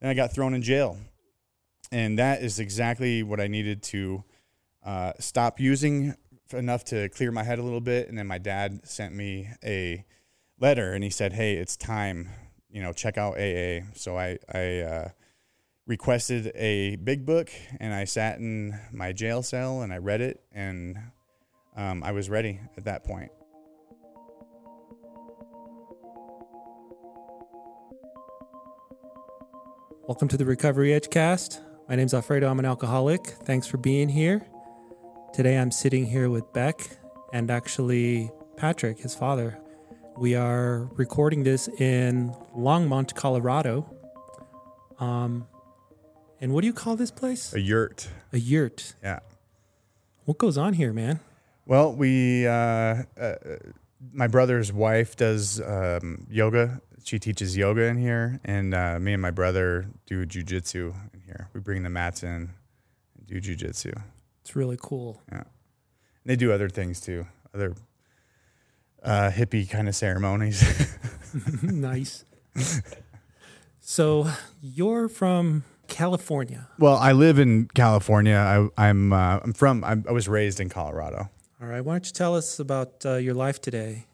then I got thrown in jail, and that is exactly what I needed to uh, stop using enough to clear my head a little bit. And then my dad sent me a letter, and he said, "Hey, it's time. You know, check out AA." So I I uh, requested a big book, and I sat in my jail cell and I read it, and um, I was ready at that point. Welcome to the Recovery Edge cast. My name's Alfredo. I'm an alcoholic. Thanks for being here. Today I'm sitting here with Beck and actually Patrick, his father. We are recording this in Longmont, Colorado. Um, and what do you call this place? A yurt. A yurt. Yeah. What goes on here, man? Well, we, uh, uh, my brother's wife does um, yoga. She teaches yoga in here, and uh, me and my brother do jujitsu in here. We bring the mats in and do jujitsu. It's really cool. Yeah. And they do other things too, other uh, hippie kind of ceremonies. nice. so you're from California. well, I live in California. I, I'm uh, I'm from. I'm, I was raised in Colorado. All right. Why don't you tell us about uh, your life today?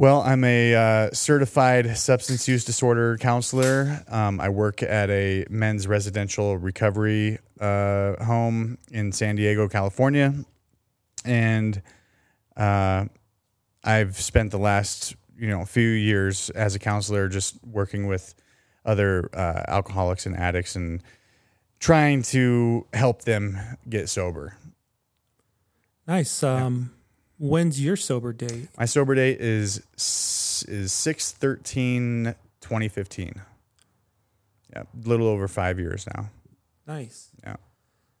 Well, I'm a uh, certified substance use disorder counselor. Um, I work at a men's residential recovery uh, home in San Diego, California, and uh, I've spent the last you know few years as a counselor just working with other uh, alcoholics and addicts and trying to help them get sober. Nice. Um, When's your sober date? My sober date is is 6 13 2015. Yeah, a little over five years now. Nice. Yeah.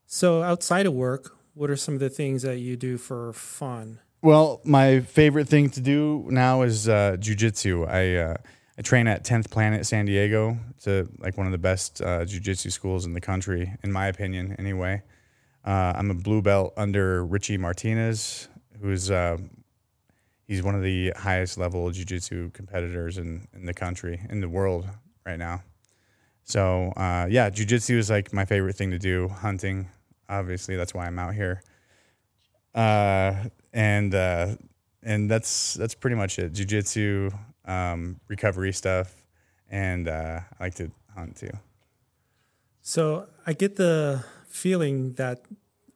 So outside of work, what are some of the things that you do for fun? Well, my favorite thing to do now is uh, jujitsu. I uh, I train at 10th Planet San Diego. It's a, like one of the best uh, jujitsu schools in the country, in my opinion, anyway. Uh, I'm a blue belt under Richie Martinez, who's uh, he's one of the highest level jiu-jitsu competitors in, in the country, in the world right now. So uh, yeah, jiu-jitsu is like my favorite thing to do. Hunting, obviously, that's why I'm out here. Uh, and uh, and that's that's pretty much it. Jiu-jitsu, um, recovery stuff, and uh, I like to hunt too. So I get the feeling that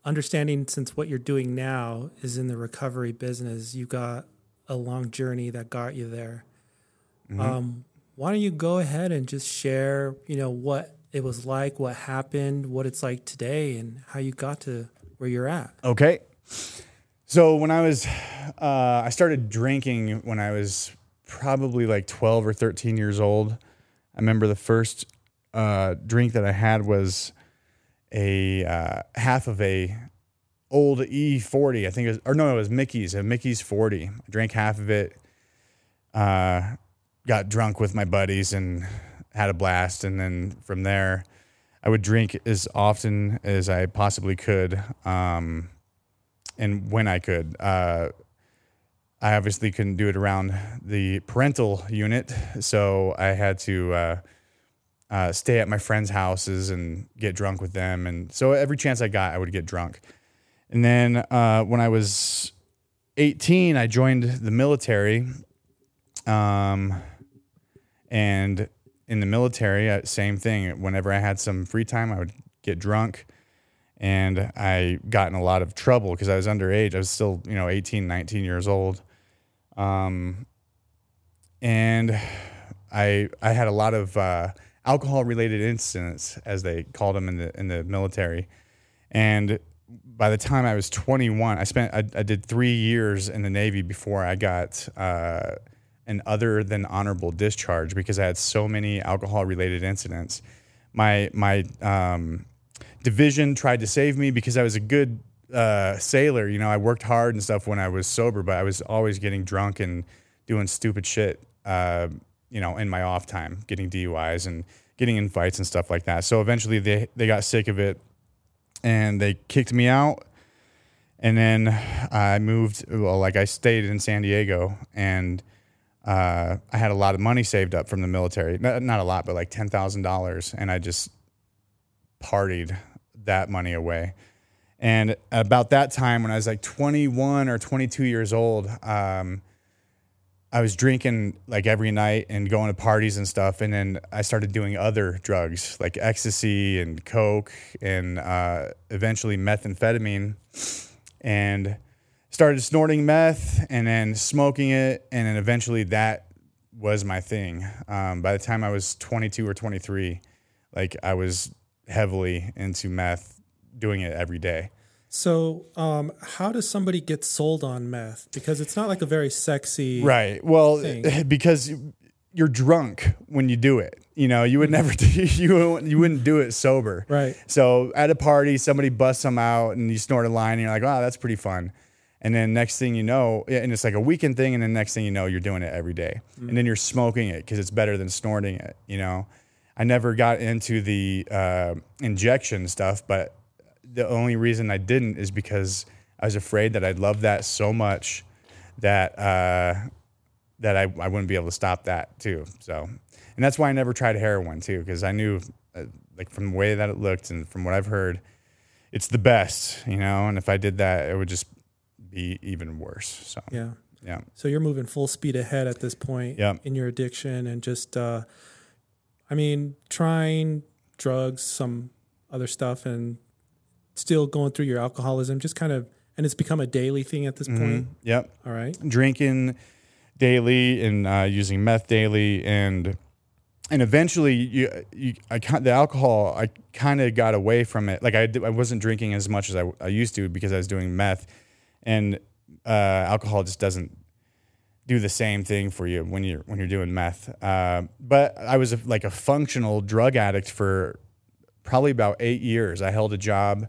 understanding since what you're doing now is in the recovery business, you got a long journey that got you there. Mm-hmm. Um, why don't you go ahead and just share, you know, what it was like, what happened, what it's like today, and how you got to where you're at? Okay. So when I was, uh, I started drinking when I was probably like 12 or 13 years old. I remember the first uh, drink that I had was a uh, half of a old E40. I think it was, or no, it was Mickey's, a Mickey's 40. I drank half of it, uh, got drunk with my buddies and had a blast. And then from there, I would drink as often as I possibly could. Um, and when I could, uh, I obviously couldn't do it around the parental unit. So I had to, uh, stay at my friends' houses and get drunk with them. And so every chance I got, I would get drunk. And then uh, when I was 18, I joined the military. Um, and in the military, uh, same thing. Whenever I had some free time, I would get drunk. And I got in a lot of trouble because I was underage. I was still, you know, 18, 19 years old. Um, and I I had a lot of uh, alcohol related incidents, as they called them in the in the military. And by the time I was 21, I spent I, I did three years in the Navy before I got uh, an other than honorable discharge because I had so many alcohol related incidents. My my um, division tried to save me because I was a good uh, sailor. You know, I worked hard and stuff when I was sober, but I was always getting drunk and doing stupid shit. Uh, you know, in my off time, getting DUIs and getting in fights and stuff like that. So eventually they, they got sick of it and they kicked me out. And then I moved, well, like I stayed in San Diego and uh, I had a lot of money saved up from the military. Not, not a lot, but like ten thousand dollars, and I just partied that money away. And about that time, when I was like 21 or 22 years old, um, I was drinking like every night and going to parties and stuff. And then I started doing other drugs like ecstasy and coke and uh, eventually methamphetamine. And started snorting meth and then smoking it. And then eventually that was my thing. Um, by the time I was 22 or 23, like I was heavily into meth, doing it every day. So, um, how does somebody get sold on meth? Because it's not like a very sexy. Right. Well, thing. because you're drunk when you do it. You know, you would never do, you wouldn't- you wouldn't do it sober. Right. So at a party, somebody busts them out and you snort a line and you're like, wow, that's pretty fun. And then next thing you know, and it's like a weekend thing, and then next thing you know, you're doing it every day. and then you're smoking it because it's better than snorting it. You know, I never got into the uh, injection stuff, but the only reason I didn't is because I was afraid that I'd love that so much that uh, that I, I wouldn't be able to stop that too. So, and that's why I never tried heroin too, because I knew, uh, like from the way that it looked and from what I've heard, it's the best, you know. And if I did that, it would just be even worse. So, Yeah. yeah, So you're moving full speed ahead at this point Yeah. in your addiction and just, uh, I mean, trying drugs, some other stuff, and still going through your alcoholism, just kind of, and it's become a daily thing at this point. yep. All right. drinking daily and uh, using meth daily and and eventually you, you I the alcohol I kind of got away from it like I, I wasn't drinking as much as I, I used to because I was doing meth and uh, alcohol just doesn't do the same thing for you when you're when you're doing meth uh, but I was a, like a functional drug addict for probably about eight years I held a job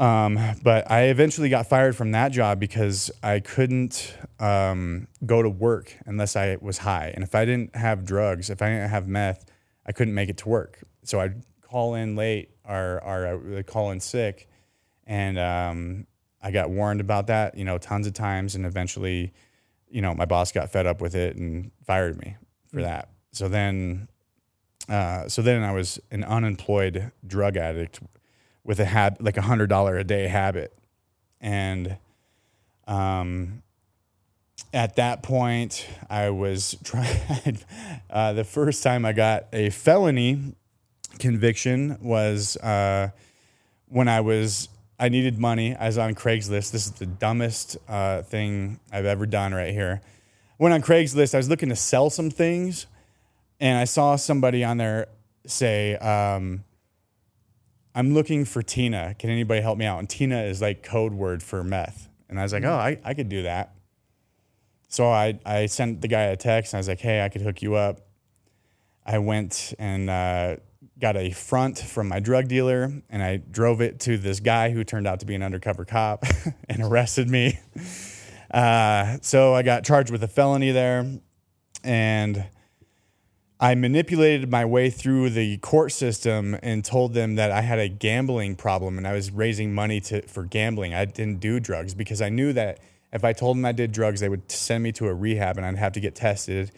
um, but I eventually got fired from that job because I couldn't um, go to work unless I was high. And if I didn't have drugs, if I didn't have meth, I couldn't make it to work. So I'd call in late or, or I would call in sick. And um, I got warned about that, you know, tons of times. And eventually, you know, my boss got fed up with it and fired me for that. So then, uh, so then I was an unemployed drug addict with a hab like a hundred dollar a day habit, and um, at that point I was trying. uh, the first time I got a felony conviction was uh, when I was I needed money. I was on Craigslist. This is the dumbest uh, thing I've ever done right here. Went on Craigslist. I was looking to sell some things, and I saw somebody on there say. Um, I'm looking for Tina. Can anybody help me out? And Tina is like code word for meth. And I was like, oh, I, I could do that. So I, I sent the guy a text and I was like, hey, I could hook you up. I went and uh, got a front from my drug dealer and I drove it to this guy who turned out to be an undercover cop and arrested me. Uh, so I got charged with a felony there. And I manipulated my way through the court system and told them that I had a gambling problem and I was raising money to for gambling. I didn't do drugs because I knew that if I told them I did drugs, they would send me to a rehab and I'd have to get tested.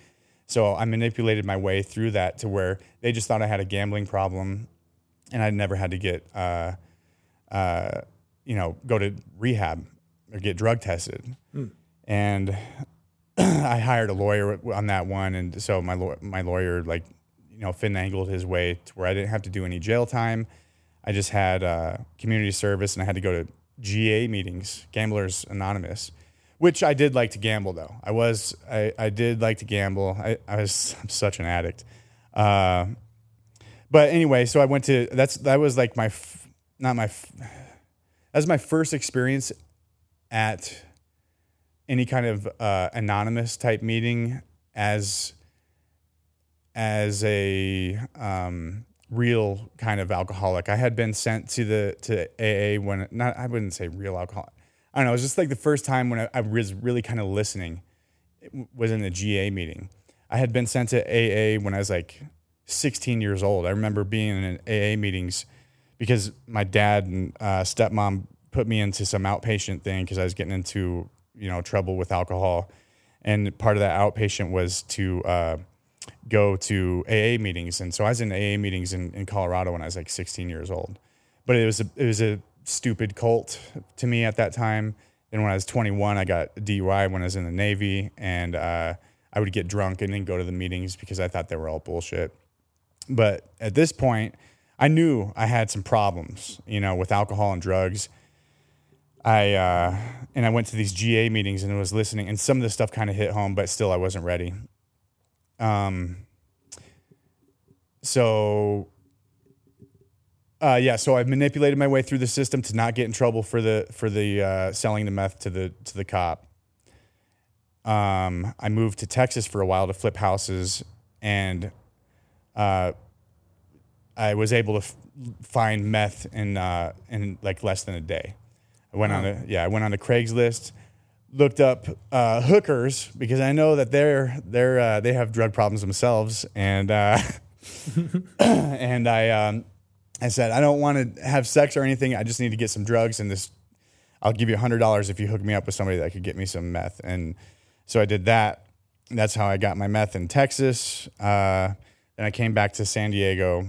So I manipulated my way through that to where they just thought I had a gambling problem, and I never had to get, uh, uh, you know, go to rehab or get drug tested. And I hired a lawyer on that one, and so my my lawyer like you know finangled his way to where I didn't have to do any jail time. I just had uh, community service, and I had to go to GA meetings, Gamblers Anonymous, which I did like to gamble though. I was I, I did like to gamble. I, I was I'm such an addict. Uh, but anyway, so I went to that's that was like my f- not my f- that was my first experience at any kind of uh, anonymous type meeting as as a um, real kind of alcoholic. I had been sent to the to AA when not I wouldn't say real alcoholic. I don't know. It was just like the first time when I, I was really kind of listening was in the GA meeting. I had been sent to AA when I was like 16 years old. I remember being in AA meetings because my dad and uh, stepmom put me into some outpatient thing because I was getting into you know trouble with alcohol, and part of that outpatient was to uh, go to AA meetings. And so I was in AA meetings in, in Colorado when I was like 16 years old. But it was a, it was a stupid cult to me at that time. Then when I was 21, I got DUI when I was in the Navy, and uh, I would get drunk and then go to the meetings because I thought they were all bullshit. But at this point, I knew I had some problems, you know, with alcohol and drugs. I uh, and I went to these GA meetings and was listening, and some of the stuff kind of hit home, but still I wasn't ready. Um. So. Uh, yeah, so I manipulated my way through the system to not get in trouble for the for the uh, selling the meth to the to the cop. Um, I moved to Texas for a while to flip houses, and uh, I was able to f- find meth in uh, in like less than a day. I went on a yeah, I went on a Craigslist, looked up uh, hookers because I know that they're they're uh, they have drug problems themselves, and uh, and I um, I said I don't want to have sex or anything. I just need to get some drugs, and this I'll give you hundred dollars if you hook me up with somebody that could get me some meth. And so I did that. That's how I got my meth in Texas. Uh, then I came back to San Diego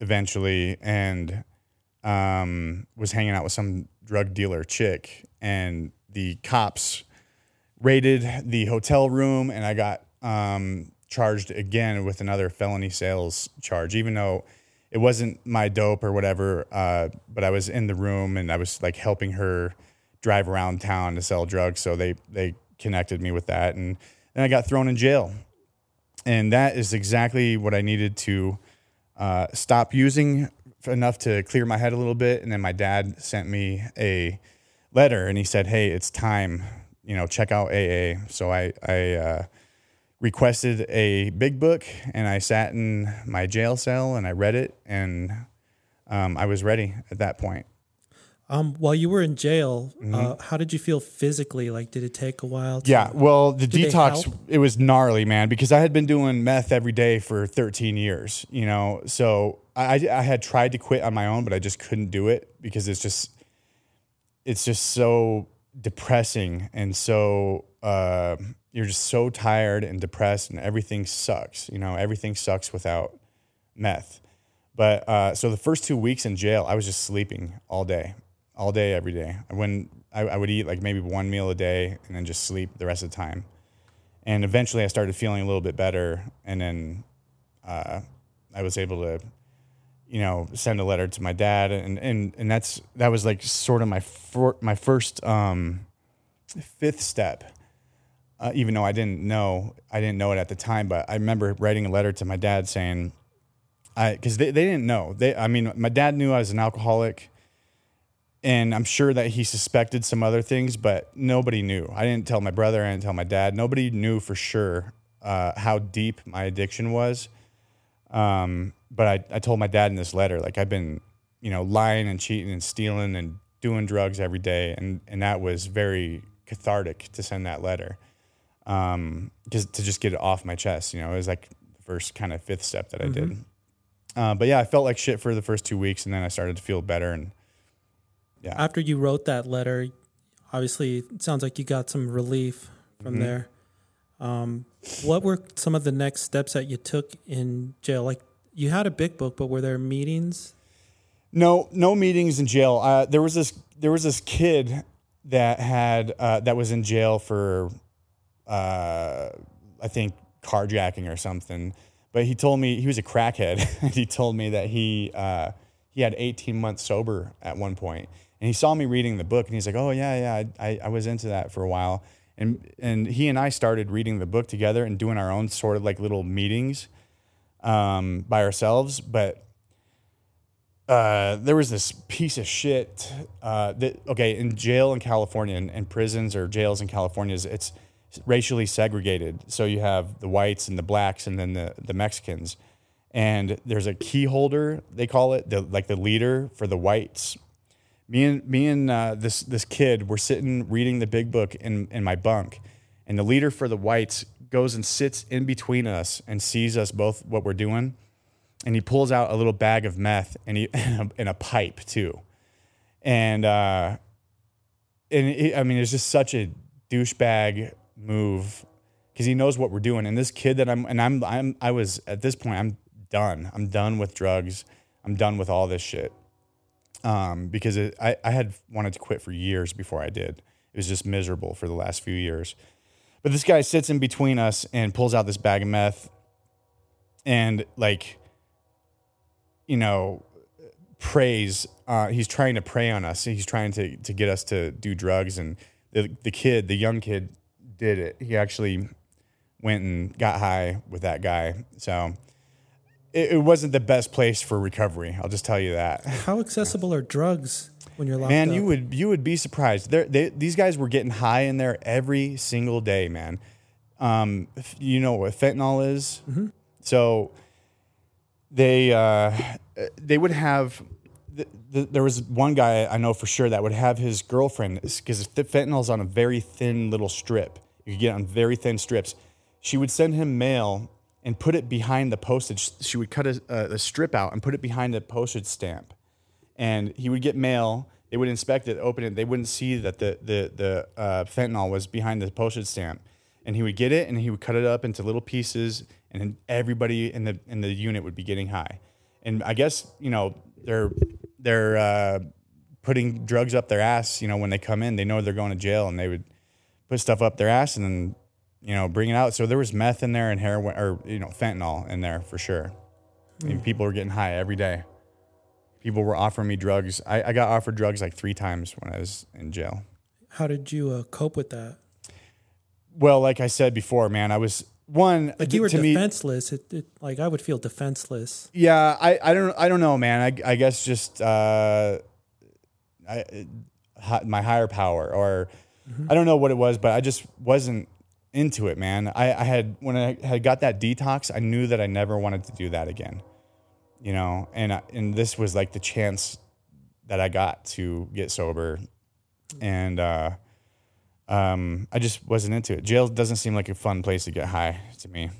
eventually, and um, was hanging out with some drug dealer chick, and the cops raided the hotel room, and I got um, charged again with another felony sales charge, even though it wasn't my dope or whatever. Uh, but I was in the room and I was like helping her drive around town to sell drugs, so they they connected me with that, and then I got thrown in jail, and that is exactly what I needed to uh, stop using enough to clear my head a little bit. And then my dad sent me a letter and he said, Hey, it's time, you know, check out AA. So I, I, uh, requested a big book and I sat in my jail cell and I read it and, um, I was ready at that point. Um, while you were in jail, uh, how did you feel physically? Like, did it take a while? To, Mm-hmm. Yeah, well, the detox, it was gnarly, man, because I had been doing meth every day for 13 years, you know. So I I had tried to quit on my own, but I just couldn't do it because it's just it's just so depressing and so uh, you're just so tired and depressed and everything sucks, you know. Everything sucks without meth. But uh, so the first two weeks in jail, I was just sleeping all day, all day, every day. I wouldn't. I, I would eat like maybe one meal a day and then just sleep the rest of the time. And eventually, I started feeling a little bit better, and then uh, I was able to, you know, send a letter to my dad, and and and that's that was like sort of my fir- my first um, fifth step. Uh, even though I didn't know, I didn't know it at the time, but I remember writing a letter to my dad saying, I because they, they didn't know. They I mean, my dad knew I was an alcoholic, and I'm sure that he suspected some other things, but nobody knew. I didn't tell my brother. I didn't tell my dad. Nobody knew for sure uh, how deep my addiction was. Um, but I, I told my dad in this letter, like I've been, you know, lying and cheating and stealing and doing drugs every day, and and that was very cathartic to send that letter, um, just to just get it off my chest. You know, it was like the first kind of fifth step that I did. Uh, but yeah, I felt like shit for the first two weeks, and then I started to feel better. And yeah, After you wrote that letter, obviously, it sounds like you got some relief from Mhm. there. Um, what were some of the next steps that you took in jail? Like, you had a big book, but were there meetings? No, no meetings in jail. Uh, there was this there was this kid that had uh, that was in jail for uh, I think carjacking or something. But he told me he was a crackhead, and he told me that he uh, he had 18 months sober at one point, and he saw me reading the book, and he's like, "Oh yeah, yeah, I, I, was into that for a while." And and he and I started reading the book together and doing our own sort of like little meetings um, by ourselves, but uh, there was this piece of shit uh, that okay in jail in California and, and prisons or jails in California is it's racially segregated. So you have the whites and the blacks and then the the Mexicans, and there's a key holder they call it the like the leader for the whites. Me and me and uh, this this kid were sitting reading the big book in in my bunk, and the leader for the whites goes and sits in between us and sees us both what we're doing and he pulls out a little bag of meth and he and a pipe too, and uh, and it, I mean it's just such a douchebag move because he knows what we're doing. And this kid that I'm and I'm I'm I was at this point I'm done. I'm done with drugs. I'm done with all this shit. Um, because it, I I had wanted to quit for years before I did. It was just miserable for the last few years. But this guy sits in between us and pulls out this bag of meth, and like, you know, prays. Uh, he's trying to prey on us. He's trying to to get us to do drugs. And the the kid, the young kid, did it. He actually went and got high with that guy. So it, it wasn't the best place for recovery. I'll just tell you that. How accessible are drugs when you're locked Man, up? you would you would be surprised. They're, they these guys were getting high in there every single day, man. Um, you know what fentanyl is? So they uh, they would have. th- th- There was one guy I know for sure that would have his girlfriend because fentanyl's on a very thin little strip. You could get it on very thin strips. She would send him mail and put it behind the postage. She would cut a, a strip out and put it behind the postage stamp and he would get mail. They would inspect it, open it. They wouldn't see that the the the uh, fentanyl was behind the postage stamp, and he would get it and he would cut it up into little pieces, and then everybody in the in the unit would be getting high. And I guess you know they're they're uh, putting drugs up their ass. You know when they come in, they know they're going to jail, and they would put stuff up their ass and then you know bring it out. So there was meth in there and heroin or you know fentanyl in there for sure. And people were getting high every day people were offering me drugs. I, I got offered drugs like three times when I was in jail. How did you uh, cope with that? Well, like I said before, man, I was one Like you were to me. defenseless. It, it, like I would feel defenseless. Yeah, I, I don't I don't know, man. I, I guess just uh, I, my higher power, or I don't know what it was, but I just wasn't into it, man. I, I had when I had got that detox, I knew that I never wanted to do that again. You know, and I, and this was like the chance that I got to get sober, and uh, um, I just wasn't into it. Jail doesn't seem like a fun place to get high to me.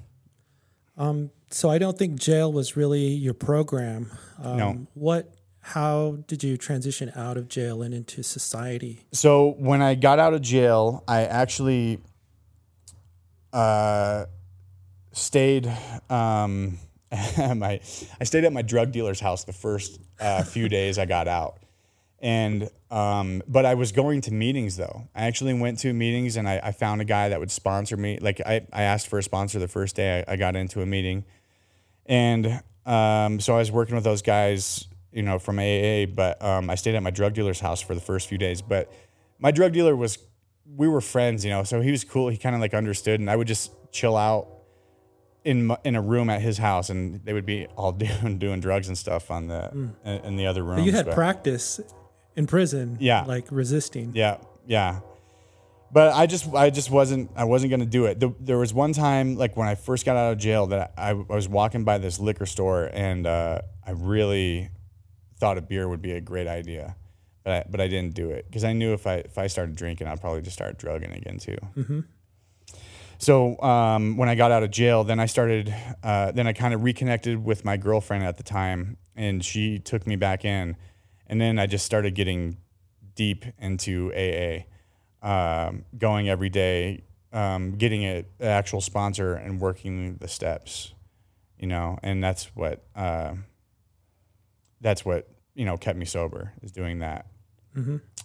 Um, so I don't think jail was really your program. Um, No. What? How did you transition out of jail and into society? So when I got out of jail, I actually uh, stayed. Um, at my I stayed at my drug dealer's house the first uh, few days I got out, and um, but I was going to meetings though. I actually went to meetings and I, I found a guy that would sponsor me. Like I, I asked for a sponsor the first day I, I got into a meeting, and um, so I was working with those guys, you know, from AA. But um, I stayed at my drug dealer's house for the first few days. But my drug dealer was, we were friends, you know, so he was cool. He kind of like understood, and I would just chill out in in a room at his house, and they would be all doing doing drugs and stuff on the in, in the other rooms. Hmm. You had but- practice in prison. Yeah. Like resisting. yeah, yeah. But I just, I just wasn't, I wasn't gonna do it. The, there was one time, like when I first got out of jail, that I, I was walking by this liquor store, and uh, I really thought a beer would be a great idea, but I, but I didn't do it because I knew if I if I started drinking, I'd probably just start drugging again too. So um, when I got out of jail, then I started, uh, then I kind of reconnected with my girlfriend at the time, and she took me back in, and then I just started getting deep into AA, um, going every day, um, getting a, an actual sponsor and working the steps, you know, and that's what uh, that's what you know kept me sober is doing that,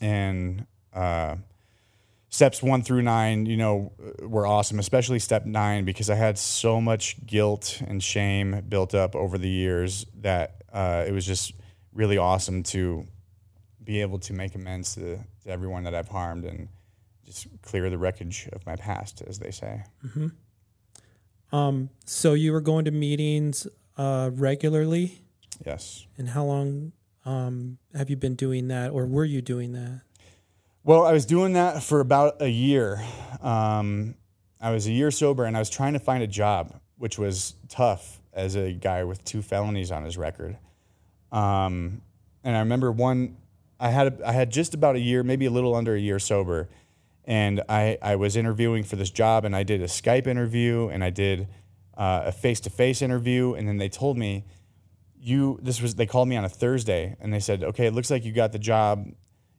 and. Uh, steps one through nine, you know, were awesome, especially step nine, because I had so much guilt and shame built up over the years that uh, it was just really awesome to be able to make amends to, to everyone that I've harmed and just clear the wreckage of my past, as they say. Um, so you were going to meetings uh, regularly, Yes. and how long um, have you been doing that, or were you doing that? Well, I was doing that for about a year. Um, I was a year sober and I was trying to find a job, which was tough as a guy with two felonies on his record. Um, and I remember one, I had, I had just about a year, maybe a little under a year sober. And I, I was interviewing for this job and I did a Skype interview and I did uh, a face to face interview. And then they told me, you, this was, they called me on a Thursday and they said, okay, it looks like you got the job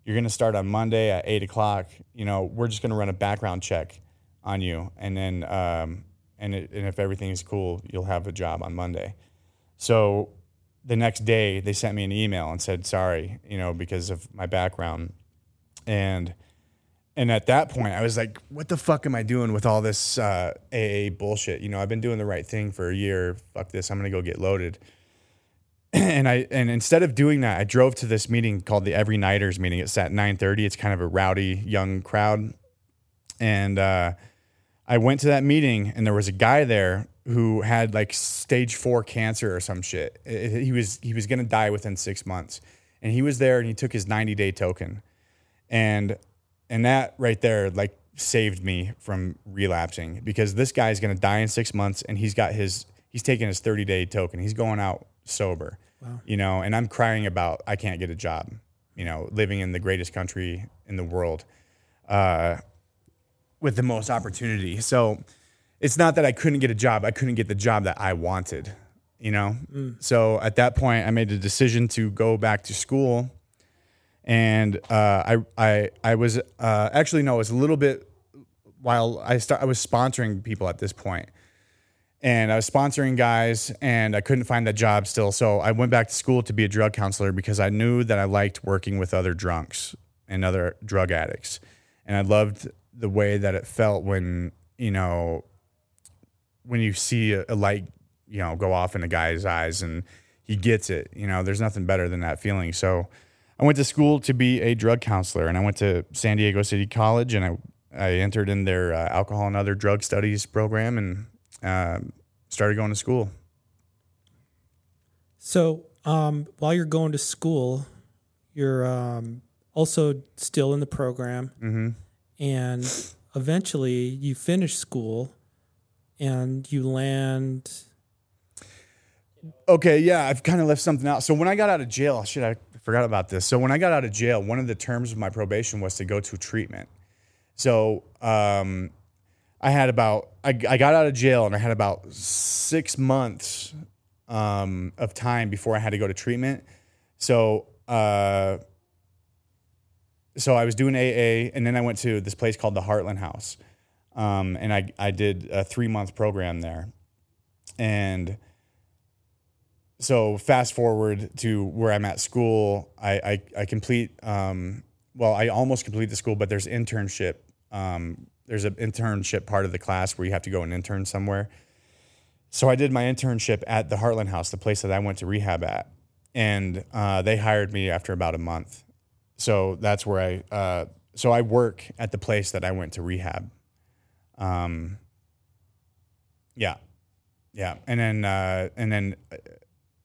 you're going to start on Monday at eight o'clock. You know, we're just going to run a background check on you, and then um, and it, and if everything is cool, you'll have a job on Monday. So the next day, they sent me an email and said sorry, you know, because of my background, and and at that point, I was like, what the fuck am I doing with all this uh, AA bullshit? You know, I've been doing the right thing for a year. Fuck this, I'm gonna go get loaded. and I and instead of doing that, I drove to this meeting called the Every Nighters meeting. It's at 9:30. It's kind of a rowdy young crowd, and uh, I went to that meeting, and there was a guy there who had like stage four cancer or some shit. It- it- he was he was gonna die within six months, and he was there, and he took his 90 day token, and and that right there like saved me from relapsing because this guy's gonna die in six months, and he's got his he's taking his 30 day token. He's going out sober, you know, and I'm crying about I can't get a job, you know, living in the greatest country in the world, uh, with the most opportunity. So it's not that I couldn't get a job. I couldn't get the job that I wanted, you know? So at that point, I made the decision to go back to school. And uh, I, I, I was uh, actually, no, it was a little bit while I, start, I was sponsoring people at this point and I was sponsoring guys and I couldn't find that job still. So I went back to school to be a drug counselor because I knew that I liked working with other drunks and other drug addicts. And I loved the way that it felt when, you know, when you see a, light, you know, go off in a guy's eyes and he gets it, you know, there's nothing better than that feeling. So I went to school to be a drug counselor and I went to San Diego City College and I, I entered in their uh, alcohol and other drug studies program and um, started going to school. So, um, while you're going to school, you're um, also still in the program, Mm-hmm. and eventually you finish school, and you land. Okay, yeah, I've kind of left something out. So when I got out of jail, shit, I forgot about this. So when I got out of jail, one of the terms of my probation was to go to treatment. So um, I had about I, I got out of jail and I had about six months um, of time before I had to go to treatment. So uh, so I was doing AA, and then I went to this place called the Heartland House, um, and I I did a three month program there, and so fast forward to where I'm at school, I I, I complete um, well, I almost complete the school, but there's internship. Um, there's an internship part of the class where you have to go and intern somewhere. So I did my internship at the Heartland House, the place that I went to rehab at, and uh, they hired me after about a month. So that's where I. Uh, so I work at the place that I went to rehab. Um, yeah, yeah, and then uh, and then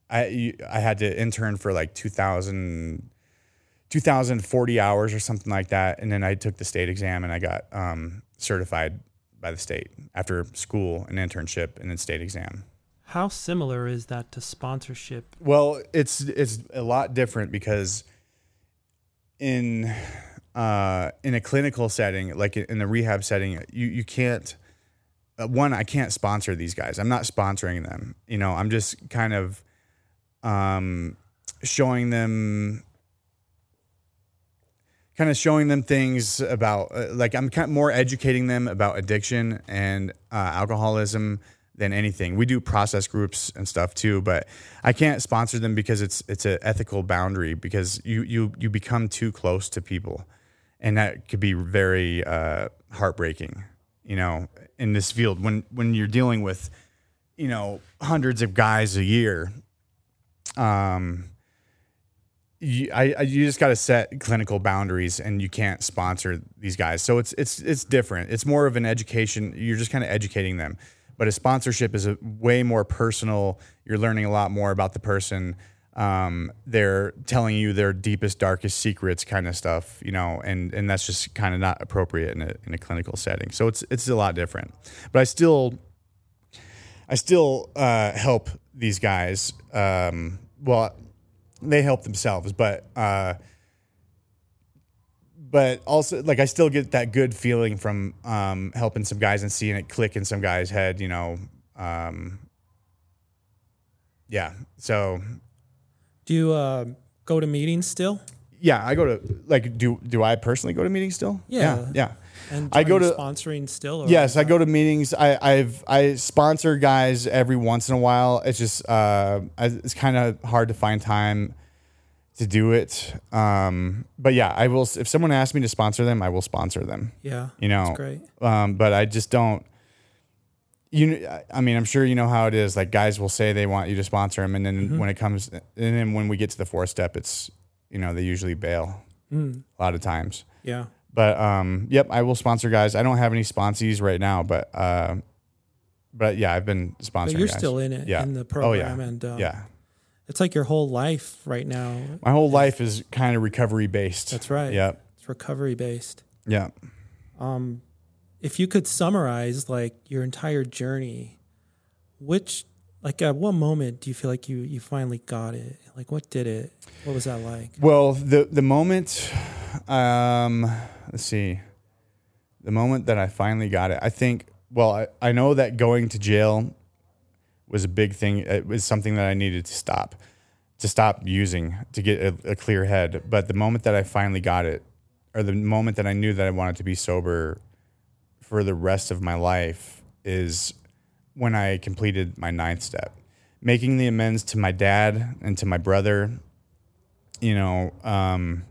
I I had to intern for like 2000, 2040 hours or something like that, and then I took the state exam and I got um, certified by the state after school, and internship, and then state exam. How similar is that to sponsorship? Well, it's it's a lot different because in uh, in a clinical setting, like in the rehab setting, you you can't. Uh, one, I can't sponsor these guys. I'm not sponsoring them. You know, I'm just kind of um, showing them, kind of showing them things about, uh, like I'm kind of more educating them about addiction and uh, alcoholism than anything. We do process groups and stuff too, but I can't sponsor them because it's it's an ethical boundary because you you you become too close to people, and that could be very uh, heartbreaking. You know, in this field when when you're dealing with, you know, hundreds of guys a year, um, you, I, you just got to set clinical boundaries, and you can't sponsor these guys. So it's it's it's different. It's more of an education. You're just kind of educating them. But a sponsorship is a way more personal. You're learning a lot more about the person. Um, they're telling you their deepest, darkest secrets, kind of stuff, you know, and and that's just kind of not appropriate in a in a clinical setting. So it's it's a lot different. But I still I still uh, help these guys. Um, well, they help themselves, but uh, but also like I still get that good feeling from um, helping some guys and seeing it click in some guy's head. You know, um, yeah. So Do you uh, go to meetings still? Yeah, I go to like do do I personally go to meetings still? Yeah. yeah. And I go to- sponsoring still. Or Yes, I go to meetings. I, I've I sponsor guys every once in a while. It's just uh, I, it's kind of hard to find time to do it. Um, but yeah, I will. If someone asks me to sponsor them, I will sponsor them. Yeah, You know, that's great. um, but I just don't. You, I mean, I'm sure you know how it is. Like guys will say they want you to sponsor them, and then when it comes, and then when we get to the fourth step, it's you know they usually bail Mm, a lot of times. yeah, But um, yep, I will sponsor guys. I don't have any sponsees right now, but uh, but yeah, I've been sponsoring. but you're guys. still in it Yeah. in the program, Oh, yeah. and uh, yeah. it's like your whole life right now. My whole life is kind of recovery based. That's right. Yep. It's recovery based. Yeah. Um, if you could summarize like your entire journey, which like at what moment do you feel like you you finally got it? Like what did it? What was that like? Well, the the moment, um, let's see, the moment that I finally got it, I think. Well, I, I know that going to jail was a big thing. It was something that I needed to stop, to stop using to get a, a clear head. But the moment that I finally got it, or the moment that I knew that I wanted to be sober for the rest of my life, is when I completed my ninth step, making the amends to my dad and to my brother you know, um,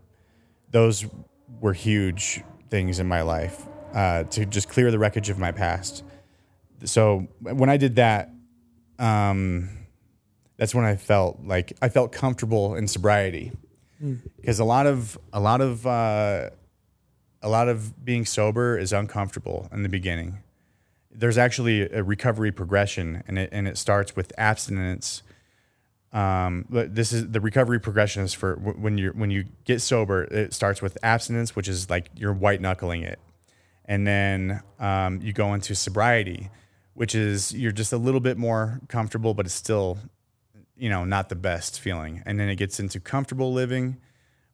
those were huge things in my life uh, to just clear the wreckage of my past. So when I did that, um, that's when I felt like I felt comfortable in sobriety because a lot of a lot of uh, a lot of being sober is uncomfortable in the beginning. There's actually a recovery progression, and it and it starts with abstinence um, this is the recovery progression is for wh- when you when you get sober. It starts with abstinence, which is like you're white knuckling it, and then um, you go into sobriety, which is you're just a little bit more comfortable, but it's still, you know, not the best feeling. And then it gets into comfortable living,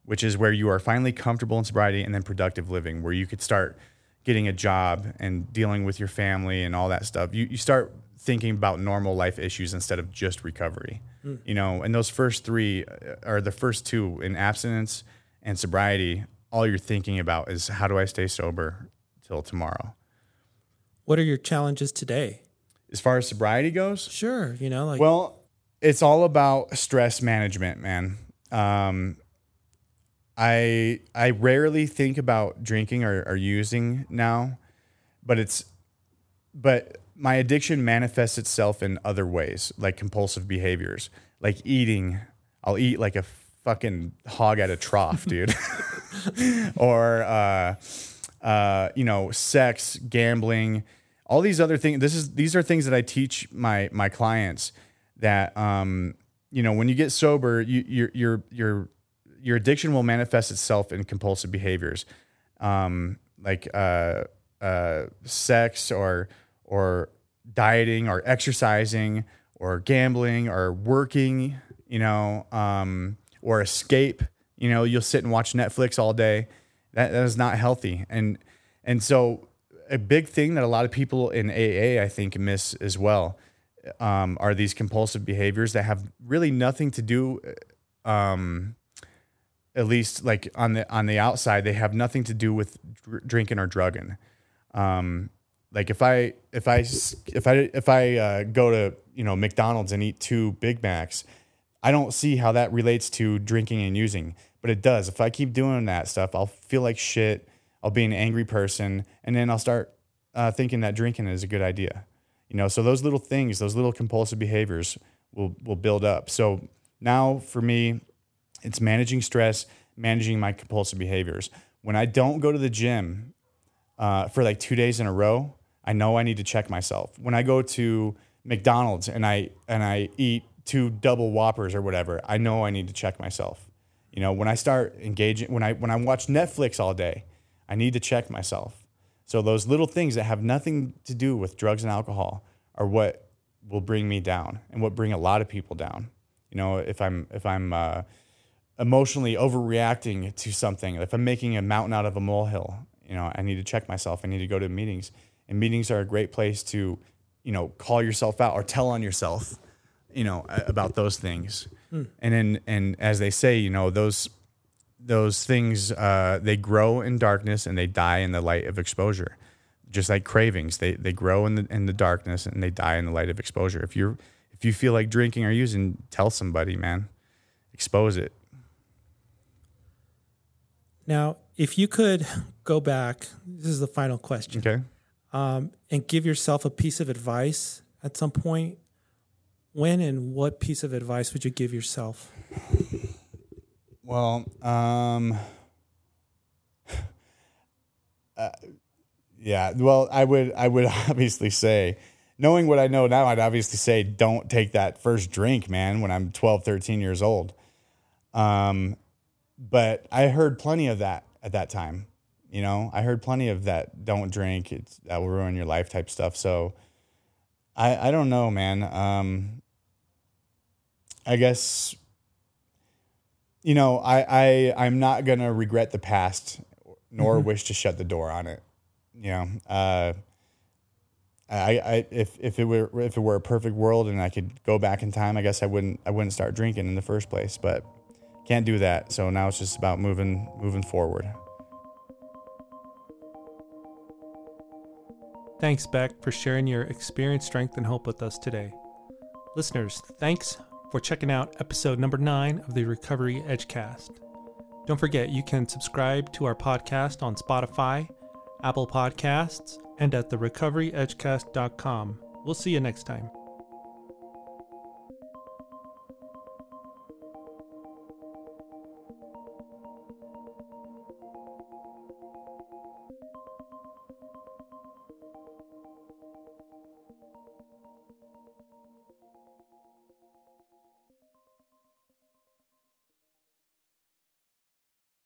which is where you are finally comfortable in sobriety, and then productive living, where you could start getting a job and dealing with your family and all that stuff. You you start thinking about normal life issues instead of just recovery. You know, and those first three uh, are the first two in abstinence and sobriety. All you're thinking about is how do I stay sober till tomorrow. What are your challenges today? As far as sobriety goes, Sure, you know, like well, it's all about stress management, man. Um, I I rarely think about drinking or, or using now, but it's but my addiction manifests itself in other ways, like compulsive behaviors, like eating. I'll eat like a fucking hog at a trough, dude. or uh, uh, you know, sex, gambling, all these other things. This is these are things that I teach my my clients that um, you know, when you get sober, you you're your your your addiction will manifest itself in compulsive behaviors, um, like uh, uh, sex or or dieting or exercising or gambling or working, you know, um, or escape. You know, you'll sit and watch Netflix all day. That, that is not healthy. And and so a big thing that a lot of people in AA I think miss as well um, are these compulsive behaviors that have really nothing to do. Um, at least like on the on the outside, they have nothing to do with dr- drinking or drugging. Um, like if I if I if I if I uh, go to you know McDonald's and eat two Big Macs, I don't see how that relates to drinking and using, but it does. If I keep doing that stuff, I'll feel like shit. I'll be an angry person, and then I'll start uh, thinking that drinking is a good idea. You know, so those little things, those little compulsive behaviors will will build up. So now for me, it's managing stress, managing my compulsive behaviors. When I don't go to the gym uh, for like two days in a row, I know I need to check myself. When I go to McDonald's and I and I eat two double whoppers or whatever, I know I need to check myself. You know, when I start engaging, when I when I watch Netflix all day, I need to check myself. So those little things that have nothing to do with drugs and alcohol are what will bring me down and what bring a lot of people down. You know, if I'm if I'm uh, emotionally overreacting to something, if I'm making a mountain out of a molehill, you know, I need to check myself. I need to go to meetings, and meetings are a great place to, you know, call yourself out or tell on yourself, you know, about those things. And then, and as they say, you know, those those things uh, they grow in darkness and they die in the light of exposure. Just like cravings they they grow in the in the darkness and they die in the light of exposure. If you're if you feel like drinking or using tell somebody man. Expose it Now, if you could go back, this is the final question, okay um, and give yourself a piece of advice at some point, when and what piece of advice would you give yourself? Well, um, uh, yeah. Well, I would, I would obviously say, knowing what I know now, I'd obviously say, don't take that first drink, man, when I'm 12, 13 years old. Um, but I heard plenty of that at that time. You know, I heard plenty of that. Don't drink; it's that will ruin your life type stuff. So, I, I don't know, man. Um, I guess you know, I, I I'm not gonna regret the past, nor Mhm. wish to shut the door on it. You know, uh, I, I if if it were if it were a perfect world and I could go back in time, I guess I wouldn't I wouldn't start drinking in the first place. But can't do that. So now it's just about moving moving forward. Thanks, Beck, for sharing your experience, strength, and hope with us today. Listeners, thanks for checking out episode number nine of the Recovery Edgecast. Don't forget, you can subscribe to our podcast on Spotify, Apple Podcasts, and at therecoveryedgecast.com. We'll see you next time.